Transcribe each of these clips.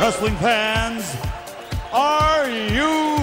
Wrestling fans, are you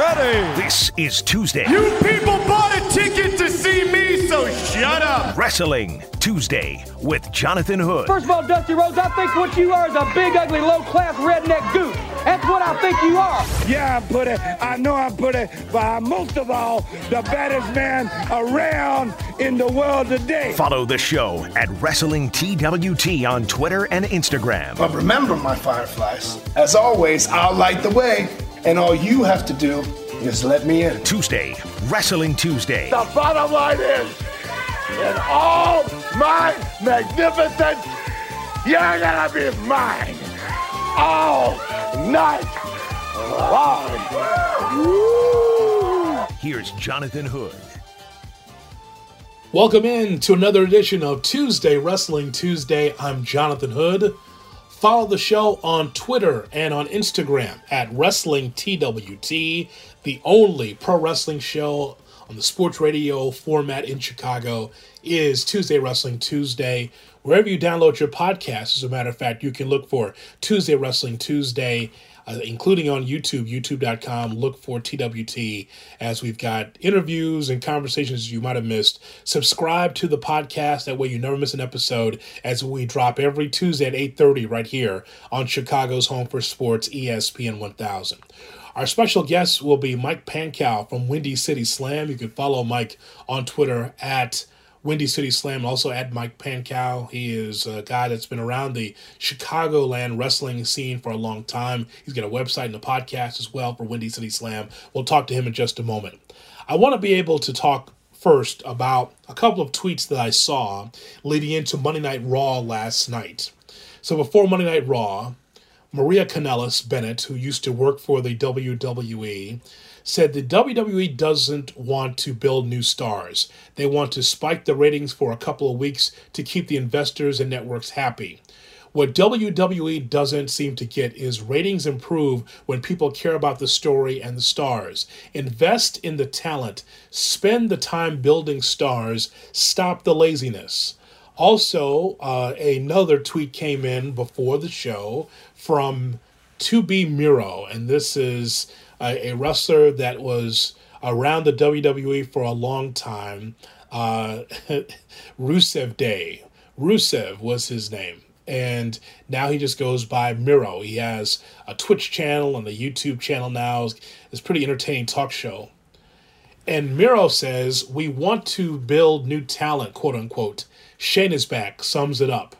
ready? This is Tuesday. You people bought a ticket to see me, so shut up. Wrestling Tuesday with Jonathan Hood. First of all, Dusty Rhodes, I think what you are is a big, ugly, low-class redneck goose. That's what I think you are. Yeah, I'm put it. I know I'm put it, but I'm most of all the baddest man around in the world today. Follow the show at Wrestling TWT on Twitter and Instagram. But remember, my fireflies, as always, I'll light the way, and all you have to do is let me in. Tuesday, Wrestling Tuesday. The bottom line is, in all my magnificence, you're gonna be mine all night long. Here's Jonathan Hood. Welcome in to another edition of Tuesday Wrestling Tuesday. I'm Jonathan Hood. Follow the show on Twitter and on Instagram at Wrestling TWT, the only pro wrestling show on the sports radio format in Chicago is Tuesday Wrestling Tuesday. Wherever you download your podcast, as a matter of fact, you can look for Tuesday Wrestling Tuesday, uh, including on YouTube, youtube.com. Look for TWT as we've got interviews and conversations you might have missed. Subscribe to the podcast. That way you never miss an episode as we drop every Tuesday at 8.30 right here on Chicago's Home for Sports, ESPN 1000. Our special guest will be Mike Pankow from Windy City Slam. You can follow Mike on Twitter at Windy City Slam, also at Mike Pankow. He is a guy that's been around the Chicagoland wrestling scene for a long time. He's got a website and a podcast as well for Windy City Slam. We'll talk to him in just a moment. I want to be able to talk first about a couple of tweets that I saw leading into Monday Night Raw last night. So before Monday Night Raw, Maria Kanellis Bennett, who used to work for the WWE, said the WWE doesn't want to build new stars. They want to spike the ratings for a couple of weeks to keep the investors and networks happy. What WWE doesn't seem to get is ratings improve when people care about the story and the stars. Invest in the talent, spend the time building stars, stop the laziness. Also, uh, another tweet came in before the show from 2B Miro, and this is a, a wrestler that was around the WWE for a long time. Uh, Rusev Day. Rusev was his name. And now he just goes by Miro. He has a Twitch channel and a YouTube channel now. It's a pretty entertaining talk show. And Miro says, We want to build new talent, quote unquote. Shane is back, sums it up.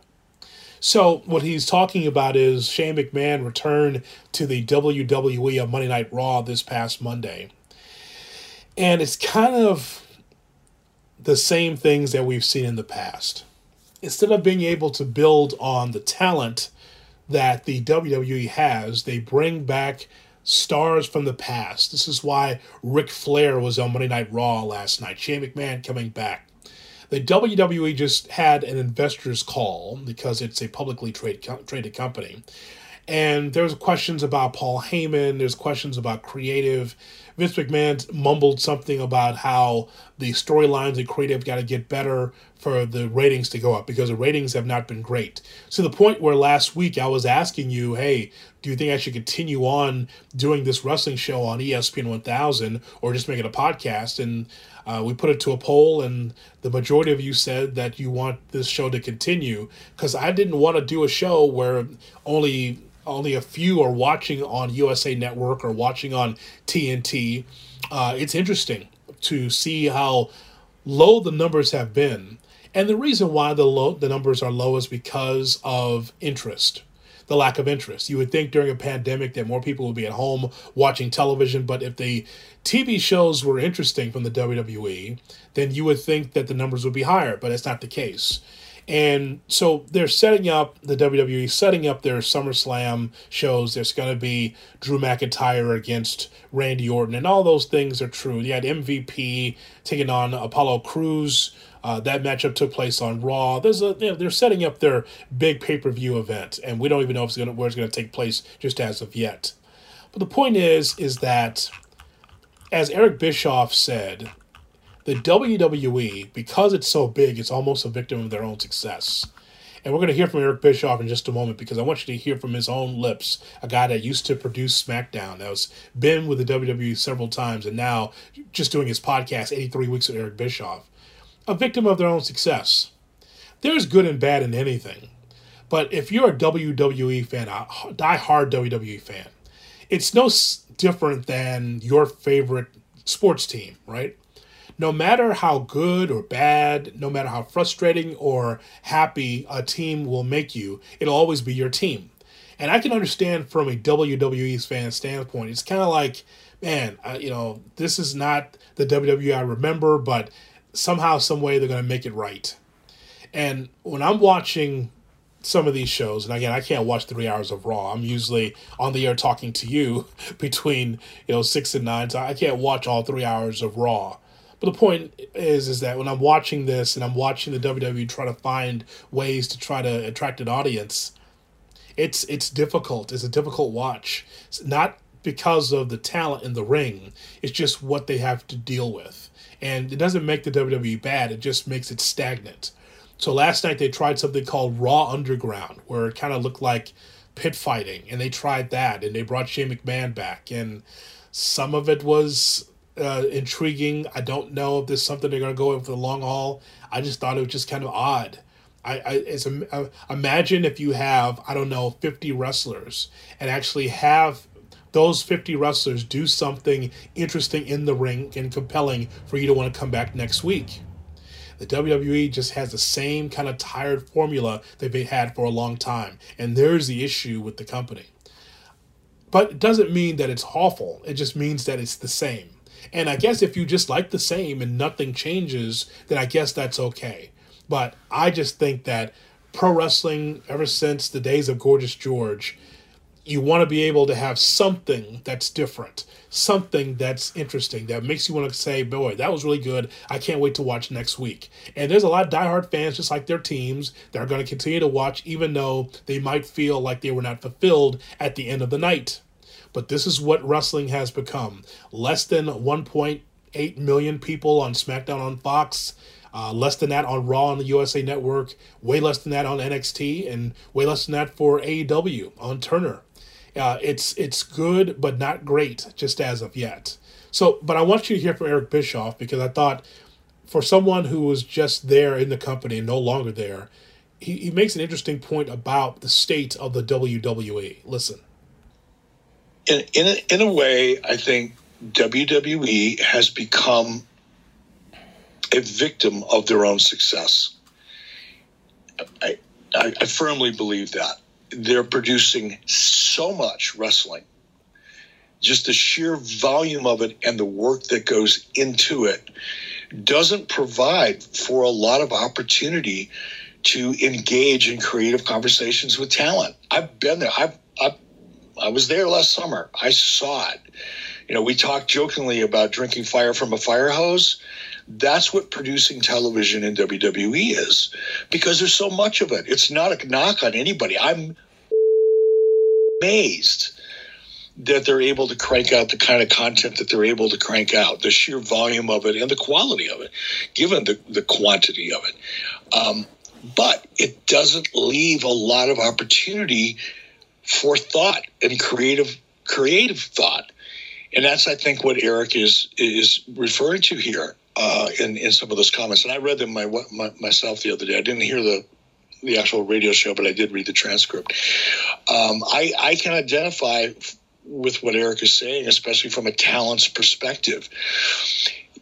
So, what he's talking about is Shane McMahon returned to the WWE on Monday Night Raw this past Monday. And it's kind of the same things that we've seen in the past. Instead of being able to build on the talent that the WWE has, they bring back stars from the past. This is why Ric Flair was on Monday Night Raw last night. Shane McMahon coming back. The WWE just had an investors call because it's a publicly trade, traded company. And there's questions about Paul Heyman, there's questions about creative. Vince McMahon mumbled something about how the storylines and creative got to get better for the ratings to go up because the ratings have not been great. To the point where last week I was asking you, hey, do you think I should continue on doing this wrestling show on ESPN 1000 or just make it a podcast? And uh, we put it to a poll, and the majority of you said that you want this show to continue because I didn't want to do a show where only only a few are watching on USA Network or watching on TNT. Uh, it's interesting to see how low the numbers have been, and the reason why the low the numbers are low is because of interest the lack of interest. You would think during a pandemic that more people would be at home watching television, but if the TV shows were interesting from the WWE, then you would think that the numbers would be higher, but it's not the case. And so they're setting up the WWE, setting up their SummerSlam shows. There's going to be Drew McIntyre against Randy Orton, and all those things are true. You had MVP taking on Apollo Crews. Uh, that matchup took place on Raw. There's a you know, they're setting up their big pay per view event, and we don't even know if it's gonna where it's gonna take place just as of yet. But the point is, is that as Eric Bischoff said, the WWE, because it's so big, it's almost a victim of their own success. And we're going to hear from Eric Bischoff in just a moment because I want you to hear from his own lips, a guy that used to produce SmackDown, that was been with the WWE several times, and now just doing his podcast, 83 Weeks with Eric Bischoff, a victim of their own success. There's good and bad in anything. But if you're a WWE fan, a die-hard WWE fan, it's no different than your favorite sports team, right? No matter how good or bad, no matter how frustrating or happy a team will make you, it'll always be your team. And I can understand from a WWE fan standpoint, it's kind of like, man, uh, you know, this is not the WWE I remember, but somehow, some way, they're going to make it right. And when I'm watching some of these shows, and again, I can't watch three hours of Raw. I'm usually on the air talking to you between you know six and nine, so I can't watch all three hours of Raw. But the point is, is that when I'm watching this and I'm watching the WWE try to find ways to try to attract an audience, it's it's difficult. It's a difficult watch. It's not because of the talent in the ring. It's just what they have to deal with, and it doesn't make the WWE bad. It just makes it stagnant. So last night they tried something called Raw Underground, where it kind of looked like pit fighting, and they tried that, and they brought Shane McMahon back, and some of it was uh, intriguing. I don't know if there's something they're going to go in for the long haul. I just thought it was just kind of odd. I, I it's a, uh, imagine if you have I don't know 50 wrestlers and actually have those 50 wrestlers do something interesting in the ring and compelling for you to want to come back next week. The WWE just has the same kind of tired formula that they've had for a long time, and there's the issue with the company. But it doesn't mean that it's awful. It just means that it's the same. And I guess if you just like the same and nothing changes, then I guess that's okay. But I just think that pro wrestling, ever since the days of Gorgeous George, you want to be able to have something that's different, something that's interesting, that makes you want to say, boy, that was really good. I can't wait to watch next week. And there's a lot of diehard fans, just like their teams, that are going to continue to watch, even though they might feel like they were not fulfilled at the end of the night. But this is what wrestling has become. Less than 1.8 million people on SmackDown on Fox. Uh, less than that on Raw on the USA Network, way less than that on NXT, and way less than that for AEW on Turner. Uh, it's it's good, but not great, just as of yet. So, but I want you to hear from Eric Bischoff because I thought, for someone who was just there in the company and no longer there, he, he makes an interesting point about the state of the WWE. Listen in in a, in a way, I think WWE has become a victim of their own success. I, I, I firmly believe that they're producing so much wrestling, just the sheer volume of it and the work that goes into it doesn't provide for a lot of opportunity to engage in creative conversations with talent. I've been there. I've, I was there last summer. I saw it. You know, we talked jokingly about drinking fire from a fire hose. That's what producing television in WWE is because there's so much of it. It's not a knock on anybody. I'm amazed that they're able to crank out the kind of content that they're able to crank out, the sheer volume of it and the quality of it, given the, the quantity of it. Um, but it doesn't leave a lot of opportunity for thought and creative creative thought. And that's, I think, what Eric is is referring to here uh, in in some of those comments. And I read them my, my, myself the other day. I didn't hear the the actual radio show, but I did read the transcript. Um, I I can identify with what Eric is saying, especially from a talent's perspective.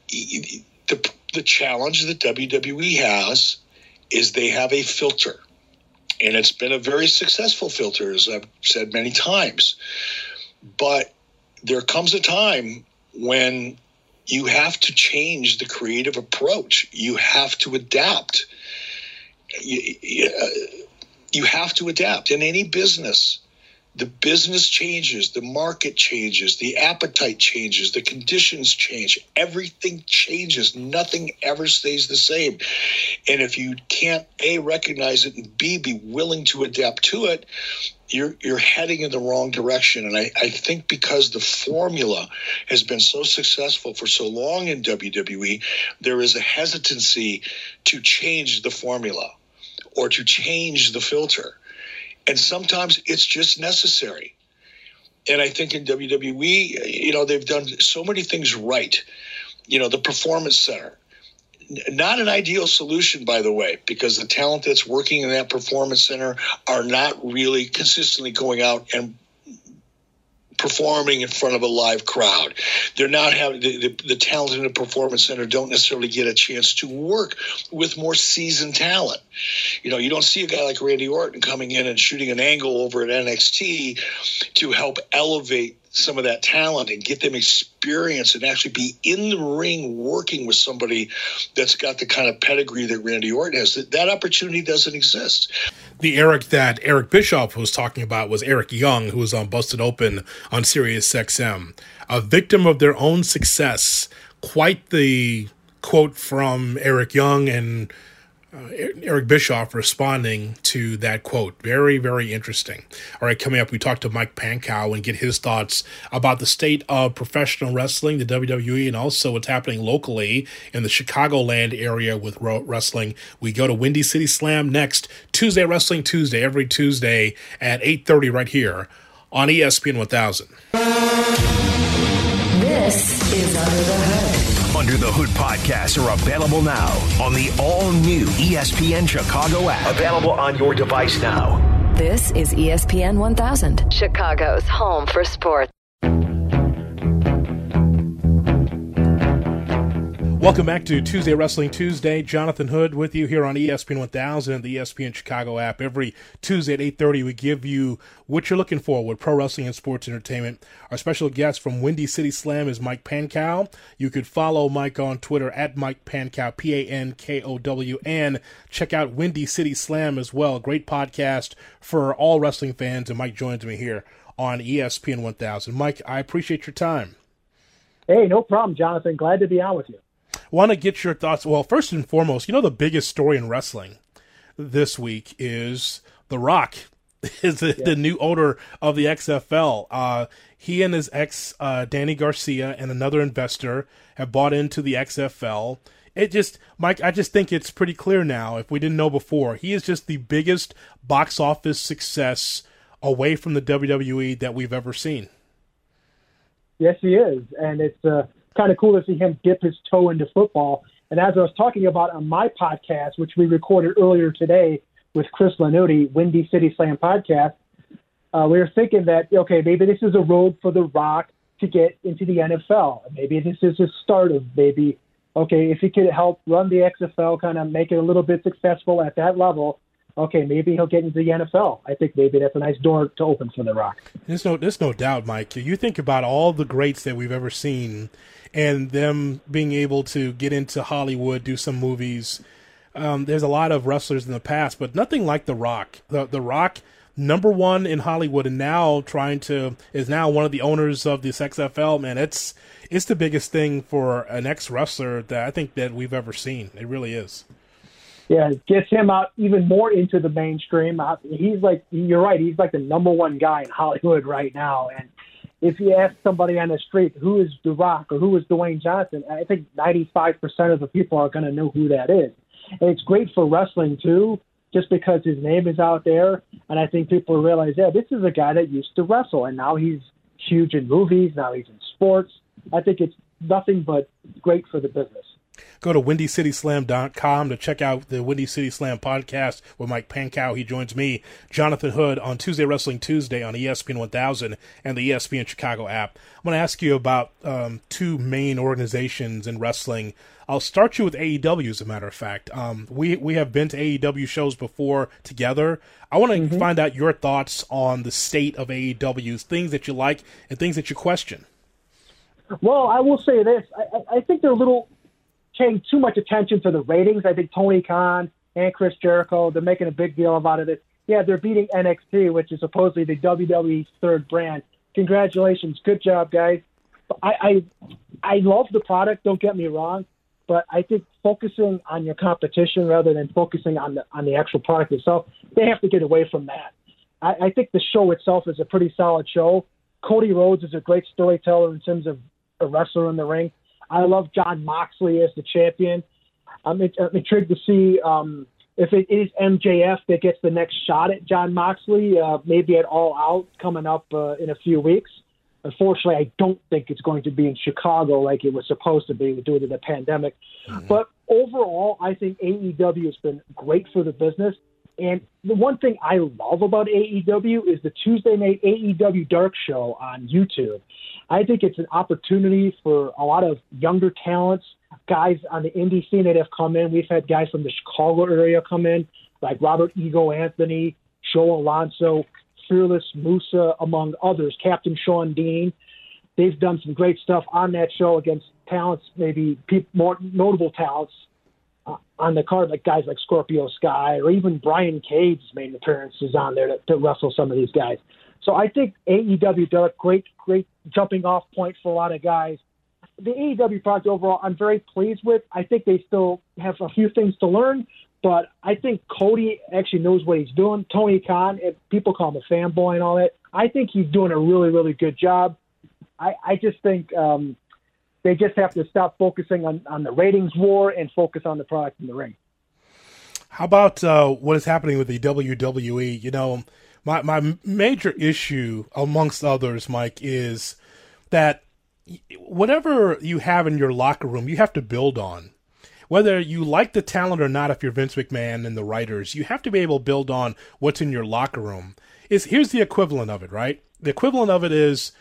The the challenge that WWE has is they have a filter and it's been a very successful filter, as I've said many times. But there comes a time when you have to change the creative approach. You have to adapt. You, uh, you have to adapt in any business the business changes, the market changes, the appetite changes, the conditions change, everything changes. Nothing ever stays the same. And if you can't A, recognize it, and B, be willing to adapt to it, you're you're heading in the wrong direction. And I, I think because the formula has been so successful for so long in WWE, there is a hesitancy to change the formula or to change the filter. And sometimes it's just necessary. And I think in WWE, you know, they've done so many things right. You know, the Performance Center, not an ideal solution, by the way, because the talent that's working in that performance center are not really consistently going out and performing in front of a live crowd. They're not having the, the, the, talent in the performance center don't necessarily get a chance to work with more seasoned talent. You know, you don't see a guy like Randy Orton coming in and shooting an angle over at NXT to help elevate some of that talent and get them experience and actually be in the ring working with somebody that's got the kind of pedigree that Randy Orton has. That, that opportunity doesn't exist. The Eric that Eric Bischoff was talking about was Eric Young, who was on Busted Open on Sirius XM. A victim of their own success. Quite the quote from Eric Young and uh, Eric Bischoff responding to that quote. Very, very interesting. All right, coming up, we talk to Mike Pankow and get his thoughts about the state of professional wrestling, the WWE, and also what's happening locally in the Chicagoland area with wrestling. We go to Windy City Slam next, Tuesday Wrestling Tuesday, every Tuesday at 8.30 right here on ESPN 1000. This is Under the Hood. Under the Hood podcasts are available now on the all new ESPN Chicago app. Available on your device now. This is ESPN 1000, Chicago's home for sports. Welcome back to Tuesday Wrestling Tuesday. Jonathan Hood with you here on ESPN 1000 and the ESPN Chicago app. Every Tuesday at 8:30 we give you what you're looking for with pro wrestling and sports entertainment. Our special guest from Windy City Slam is Mike Pankow. You could follow Mike on Twitter at Mike Pankow, P A N K O W, and check out Windy City Slam as well. Great podcast for all wrestling fans. And Mike joins me here on ESPN 1000. Mike, I appreciate your time. Hey, no problem, Jonathan. Glad to be on with you want to get your thoughts. Well, first and foremost, you know the biggest story in wrestling this week is The Rock is the, yeah. the new owner of the XFL. Uh, he and his ex uh, Dany Garcia and another investor have bought into the XFL. It just, Mike, I just think it's pretty clear now. If we didn't know before, he is just the biggest box office success away from the WWE that we've ever seen. Yes, he is, and it's uh, kind of cool to see him dip his toe into football. And as I was talking about on my podcast, which we recorded earlier today with Chris Lanuti, Windy City Slam podcast, uh, we were thinking that okay, maybe this is a road for The Rock to get into the NFL. Maybe this is a start of maybe okay, if he could help run the XFL, kind of make it a little bit successful at that level, okay, maybe he'll get into the NFL. I think maybe that's a nice door to open for The Rock. There's no, there's no doubt, Mike. You think about all the greats that we've ever seen, and them being able to get into Hollywood, do some movies. Um, there's a lot of wrestlers in the past, but nothing like The Rock. The, the Rock, number one in Hollywood, and now trying to is now one of the owners of this XFL. Man, it's it's the biggest thing for an ex wrestler that I think that we've ever seen. It really is yeah, gets him out even more into the mainstream. Uh, he's like, you're right, he's like the number one guy in Hollywood right now. And if you ask somebody on the street who is The Rock or who is Dwayne Johnson, I think 95% of the people are going to know who that is. And it's great for wrestling too, just because his name is out there. And I think people realize, yeah, this is a guy that used to wrestle, and now he's huge in movies. Now he's in sports. I think it's nothing but great for the business. Go to windycityslam.com to check out the Windy City Slam podcast with Mike Pankow. He joins me, Jonathan Hood, on Tuesday Wrestling Tuesday on ESPN 1000 and the ESPN Chicago app. I'm going to ask you about um, two main organizations in wrestling. I'll start you with AEW, as a matter of fact. Um, we we have been to AEW shows before together. I want to mm-hmm. find out your thoughts on the state of AEW's things that you like and things that you question. Well, I will say this: I, I think they're a little paying too much attention to the ratings. I think Tony Khan and Chris Jericho, they're making a big deal about it. Yeah, they're beating NXT, which is supposedly the WWE's third brand. Congratulations, good job, guys. I, I I love the product. Don't get me wrong, but I think focusing on your competition rather than focusing on the on the actual product itself, they have to get away from that. I, I think the show itself is a pretty solid show. Cody Rhodes is a great storyteller in terms of a wrestler in the ring. I love Jon Moxley as the champion. I'm, I'm intrigued to see um, if it is MJF that gets the next shot at Jon Moxley, uh, maybe at All Out coming up uh, in a few weeks. Unfortunately, I don't think it's going to be in Chicago like it was supposed to be due to the pandemic. Mm-hmm. But overall, I think AEW has been great for the business. And the one thing I love about AEW is the Tuesday night AEW Dark Show on YouTube. I think it's an opportunity for a lot of younger talents, guys on the indie scene that have come in. We've had guys from the Chicago area come in, like Robert Ego Anthony, Joe Alonzo, Fearless Musa, among others, Captain Shawn Dean. They've done some great stuff on that show against talents, maybe more notable talents on the card, like guys like Scorpio Sky or even Brian Cage's made appearances on there to, to wrestle some of these guys. So I think AEW did a great, great jumping off point for a lot of guys. The AEW product overall, I'm very pleased with. I think they still have a few things to learn, but I think Cody actually knows what he's doing. Tony Khan, people call him a fanboy and all that, I think he's doing a really, really good job. I, I just think um, they just have to stop focusing on, on the ratings war and focus on the product in the ring. How about uh, what is happening with the WWE? You know, my my major issue, amongst others, Mike, is that whatever you have in your locker room, you have to build on whether you like the talent or not, if you're Vince McMahon and the writers, you have to be able to build on what's in your locker room. Is here's the equivalent of it, right? The equivalent of it is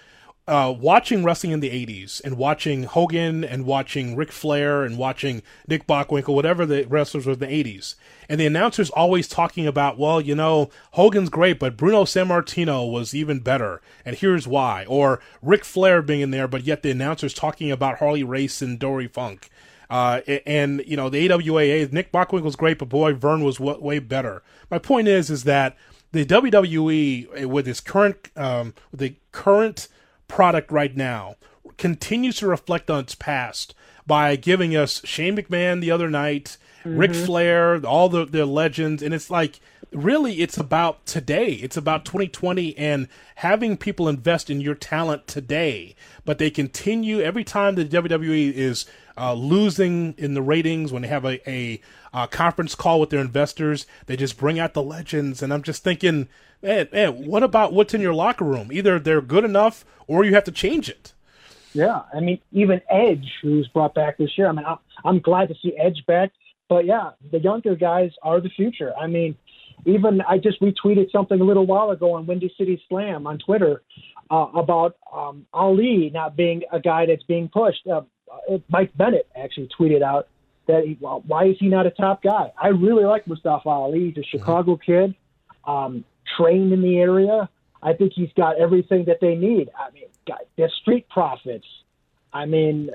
uh, watching wrestling in the 80s and watching Hogan and watching Ric Flair and watching Nick Bockwinkel, whatever the wrestlers were in the 80s. And the announcers always talking about, well, you know, Hogan's great, but Bruno Sammartino was even better. And here's why. Or Ric Flair being in there, but yet the announcers talking about Harley Race and Dory Funk. Uh, and you know the AWA, Nick Bockwinkel's great, but boy, Verne was w- way better. My point is, is that the WWE eh, with its current, um, the current product right now, continues to reflect on its past by giving us Shane McMahon the other night, mm-hmm. Ric Flair, all the the legends, and it's like really it's about today. It's about 2020 and having people invest in your talent today. But they continue every time the WWE is uh, losing in the ratings when they have a, a, a, conference call with their investors. They just bring out the legends, and I'm just thinking, man, man, what about what's in your locker room? Either they're good enough, or you have to change it. Yeah, I mean, even Edge, who's brought back this year. I mean, I'm glad to see Edge back, but yeah, the younger guys are the future. I mean, even I just retweeted something a little while ago on Windy City Slam on Twitter uh, about um, Ali not being a guy that's being pushed. Uh, uh, Mike Bennett actually tweeted out that he, well, why is he not a top guy? I really like Mustafa Ali. He's a mm-hmm. Chicago kid, um, trained in the area. I think he's got everything that they need. I mean, they're street profits. I mean,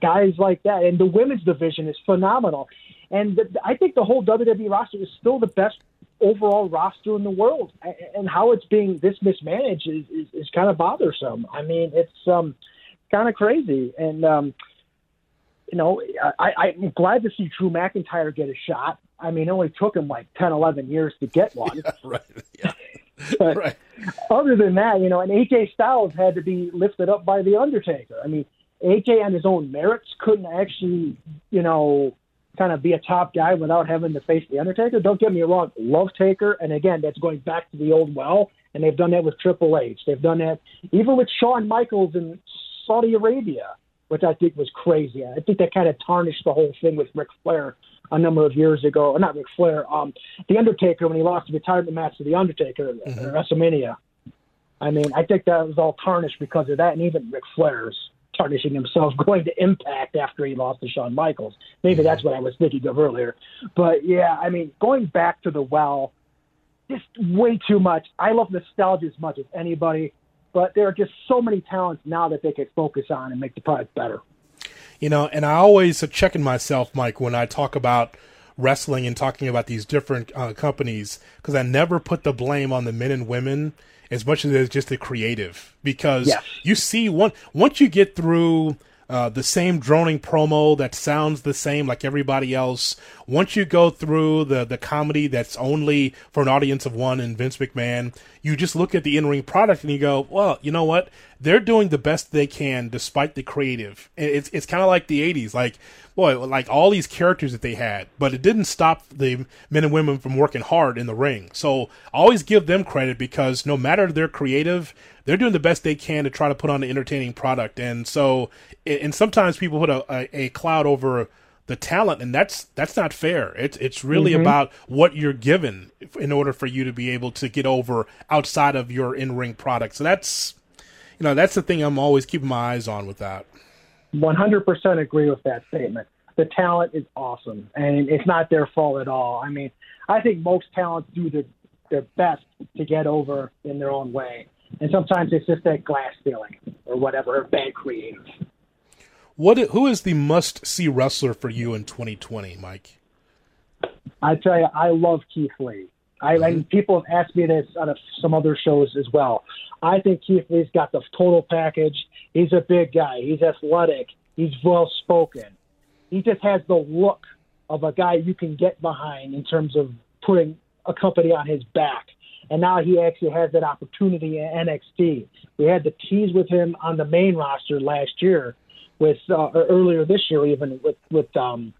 guys like that. And the women's division is phenomenal. And the, I think the whole WWE roster is still the best overall roster in the world. And how it's being this mismanaged is, is, is kind of bothersome. I mean, it's um, kind of crazy. And, um, you know, I, I'm glad to see Drew McIntyre get a shot. I mean, it only took him like 10, 11 years to get one. Yeah, right. Yeah. but right. other than that, you know, and AJ Styles had to be lifted up by The Undertaker. I mean, AJ on his own merits couldn't actually, you know, kind of be a top guy without having to face The Undertaker. Don't get me wrong, love Taker. And again, that's going back to the old well. And they've done that with Triple H. They've done that even with Shawn Michaels in Saudi Arabia which I think was crazy. I think that kind of tarnished the whole thing with Ric Flair a number of years ago. Or not Ric Flair, um, The Undertaker when he lost the retirement match to The Undertaker mm-hmm. at WrestleMania. I mean, I think that was all tarnished because of that, and even Ric Flair's tarnishing himself going to Impact after he lost to Shawn Michaels. Maybe mm-hmm. that's what I was thinking of earlier. But yeah, I mean, going back to the well, just way too much. I love nostalgia as much as anybody but there are just so many talents now that they could focus on and make the product better. You know, and I always checking myself, Mike, when I talk about wrestling and talking about these different uh, companies, because I never put the blame on the men and women as much as it's just the creative. Because yes. you see, one once you get through uh, the same droning promo that sounds the same like everybody else. Once you go through the the comedy that's only for an audience of one and Vince McMahon, you just look at the in ring product and you go, well, you know what? They're doing the best they can despite the creative. It's it's kind of like the '80s, like boy, like all these characters that they had, but it didn't stop the men and women from working hard in the ring. So always give them credit because no matter they're creative, they're doing the best they can to try to put on an entertaining product. And so, and sometimes people put a, a, a cloud over the talent, and that's that's not fair. It's it's really mm-hmm. about what you're given in order for you to be able to get over outside of your in ring product. So that's you know that's the thing I'm always keeping my eyes on with that. 100% agree with that statement. The talent is awesome, and it's not their fault at all. I mean, I think most talents do their, their best to get over in their own way. And sometimes it's just that glass ceiling or whatever, or bad creative. What? Who is the must-see wrestler for you in 2020, Mike? I tell you, I love Keith Lee. I, mm-hmm. and people have asked me this on some other shows as well. I think Keith Lee's got the total package. He's a big guy. He's athletic. He's well spoken. He just has the look of a guy you can get behind in terms of putting a company on his back. And now he actually has that opportunity in NXT. We had the tease with him on the main roster last year, with uh, earlier this year even with with um,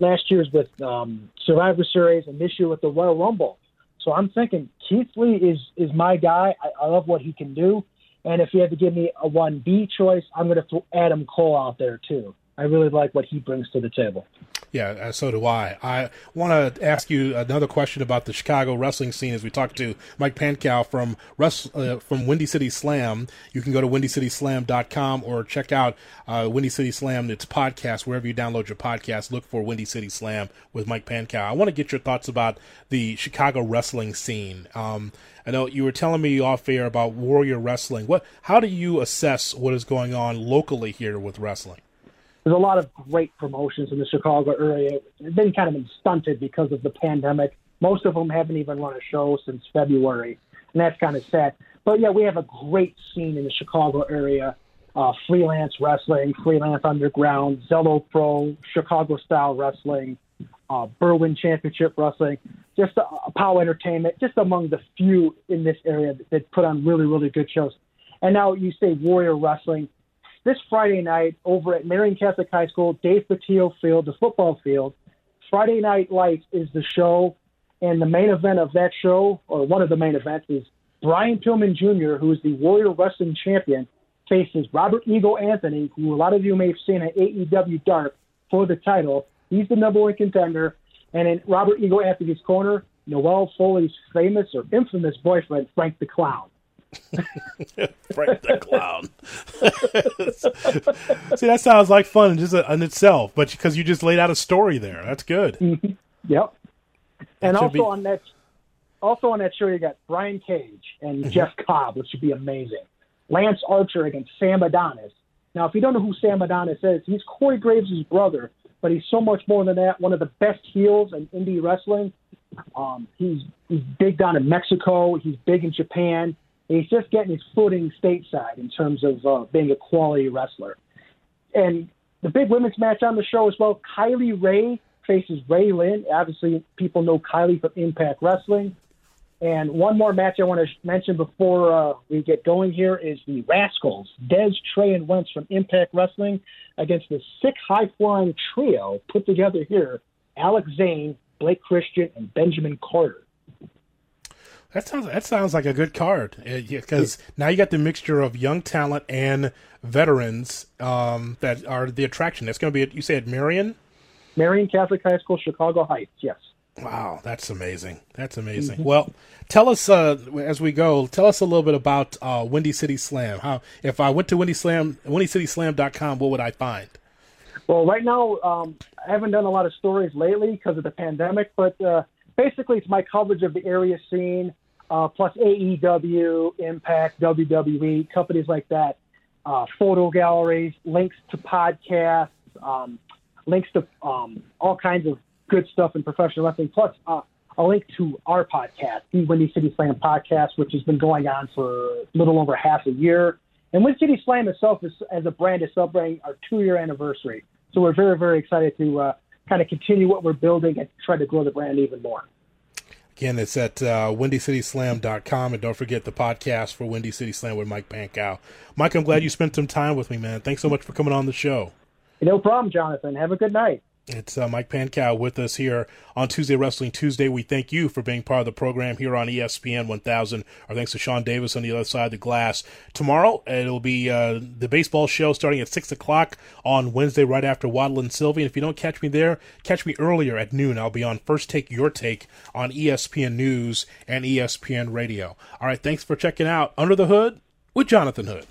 last year's with um, Survivor Series and this year with the Royal Rumble. So I'm thinking Keith Lee is is my guy. I, I love what he can do. And if you had to give me a one B choice, I'm going to throw Adam Cole out there too. I really like what he brings to the table. Yeah, uh, so do I. I want to ask you another question about the Chicago wrestling scene as we talk to Mike Pankow from uh, from Windy City Slam. You can go to windycityslam.com or check out uh, Windy City Slam, its podcast, wherever you download your podcast. Look for Windy City Slam with Mike Pankow. I want to get your thoughts about the Chicago wrestling scene. Um, I know you were telling me off air about Warrior Wrestling. What? How do you assess what is going on locally here with wrestling? There's a lot of great promotions in the Chicago area. They've been kind of been stunted because of the pandemic. Most of them haven't even run a show since February, and that's kind of sad. But yeah, we have a great scene in the Chicago area. Uh, freelance wrestling, freelance underground, Zelo Pro, Chicago style wrestling, uh, Berwyn Championship Wrestling, just uh, Power Entertainment, just among the few in this area that, that put on really, really good shows. And now you say Warrior Wrestling this Friday night over at Marian Catholic High School, Dave Patillo Field, the football field. Friday Night Lights is the show, and the main event of that show, or one of the main events, is Brian Pillman Jr., who is the Warrior Wrestling Champion, faces Robert Eagle Anthony, who a lot of you may have seen at AEW Dark for the title. He's the number one contender. And in Robert Eagle Anthony's corner, Noelle Foley's famous or infamous boyfriend, Frank the Clown. Frank the Clown. See, that sounds like fun just in itself, but because you just laid out a story there, that's good. Mm-hmm. Yep. and also be... on that, also on that show, you got Brian Cage and mm-hmm. Jeff Cobb, which should be amazing. Lance Archer against Sam Adonis. Now, if you don't know who Sam Adonis is, he's Corey Graves' brother, but he's so much more than that. One of the best heels in indie wrestling. Um, he's he's big down in Mexico. He's big in Japan he's just getting his footing stateside in terms of uh, being a quality wrestler. And the big women's match on the show as well, Kylie Rae faces Ray Lynn. Obviously, people know Kylie from Impact Wrestling. And one more match I want to mention before uh, we get going here is the Rascalz, Dez, Trey, and Wentz from Impact Wrestling against the sick high flying trio put together here Alex Zayne, Blake Christian, and Benjamin Carter. That sounds that sounds like a good card because uh, yeah, now you got the mixture of young talent and veterans um, that are the attraction. It's going to be you said Marian, Marian Catholic High School, Chicago Heights. Yes. Wow, that's amazing. That's amazing. Mm-hmm. Well, tell us uh, as we go. Tell us a little bit about uh, Windy City Slam. How if I went to Windy Slam, WindyCitySlam.com, what would I find? Well, right now um, I haven't done a lot of stories lately because of the pandemic, but uh, basically it's my coverage of the area scene uh, plus AEW, Impact, WWE, companies like that, uh, photo galleries, links to podcasts, um, links to um, all kinds of good stuff in professional wrestling, plus uh, a link to our podcast, the Windy City Slam podcast, which has been going on for a little over half a year. And Windy City Slam itself, is, as a brand, is celebrating our two-year anniversary. So we're very, very excited to uh, kind of continue what we're building and try to grow the brand even more. Again, it's at uh, WindyCitySlam.com. And don't forget the podcast for Windy City Slam with Mike Pankow. Mike, I'm glad you spent some time with me, man. Thanks so much for coming on the show. No problem, Jonathan. Have a good night. It's uh, Mike Pankow with us here on Tuesday Wrestling Tuesday. We thank you for being part of the program here on ESPN 1000. Our thanks to Sean Davis on the other side of the glass. Tomorrow, it'll be uh, the baseball show starting at 6 o'clock on Wednesday, right after Waddle and Silvy. And if you don't catch me there, catch me earlier at noon. I'll be on First Take Your Take on ESPN News and ESPN Radio. All right, thanks for checking out Under the Hood with Jonathan Hood.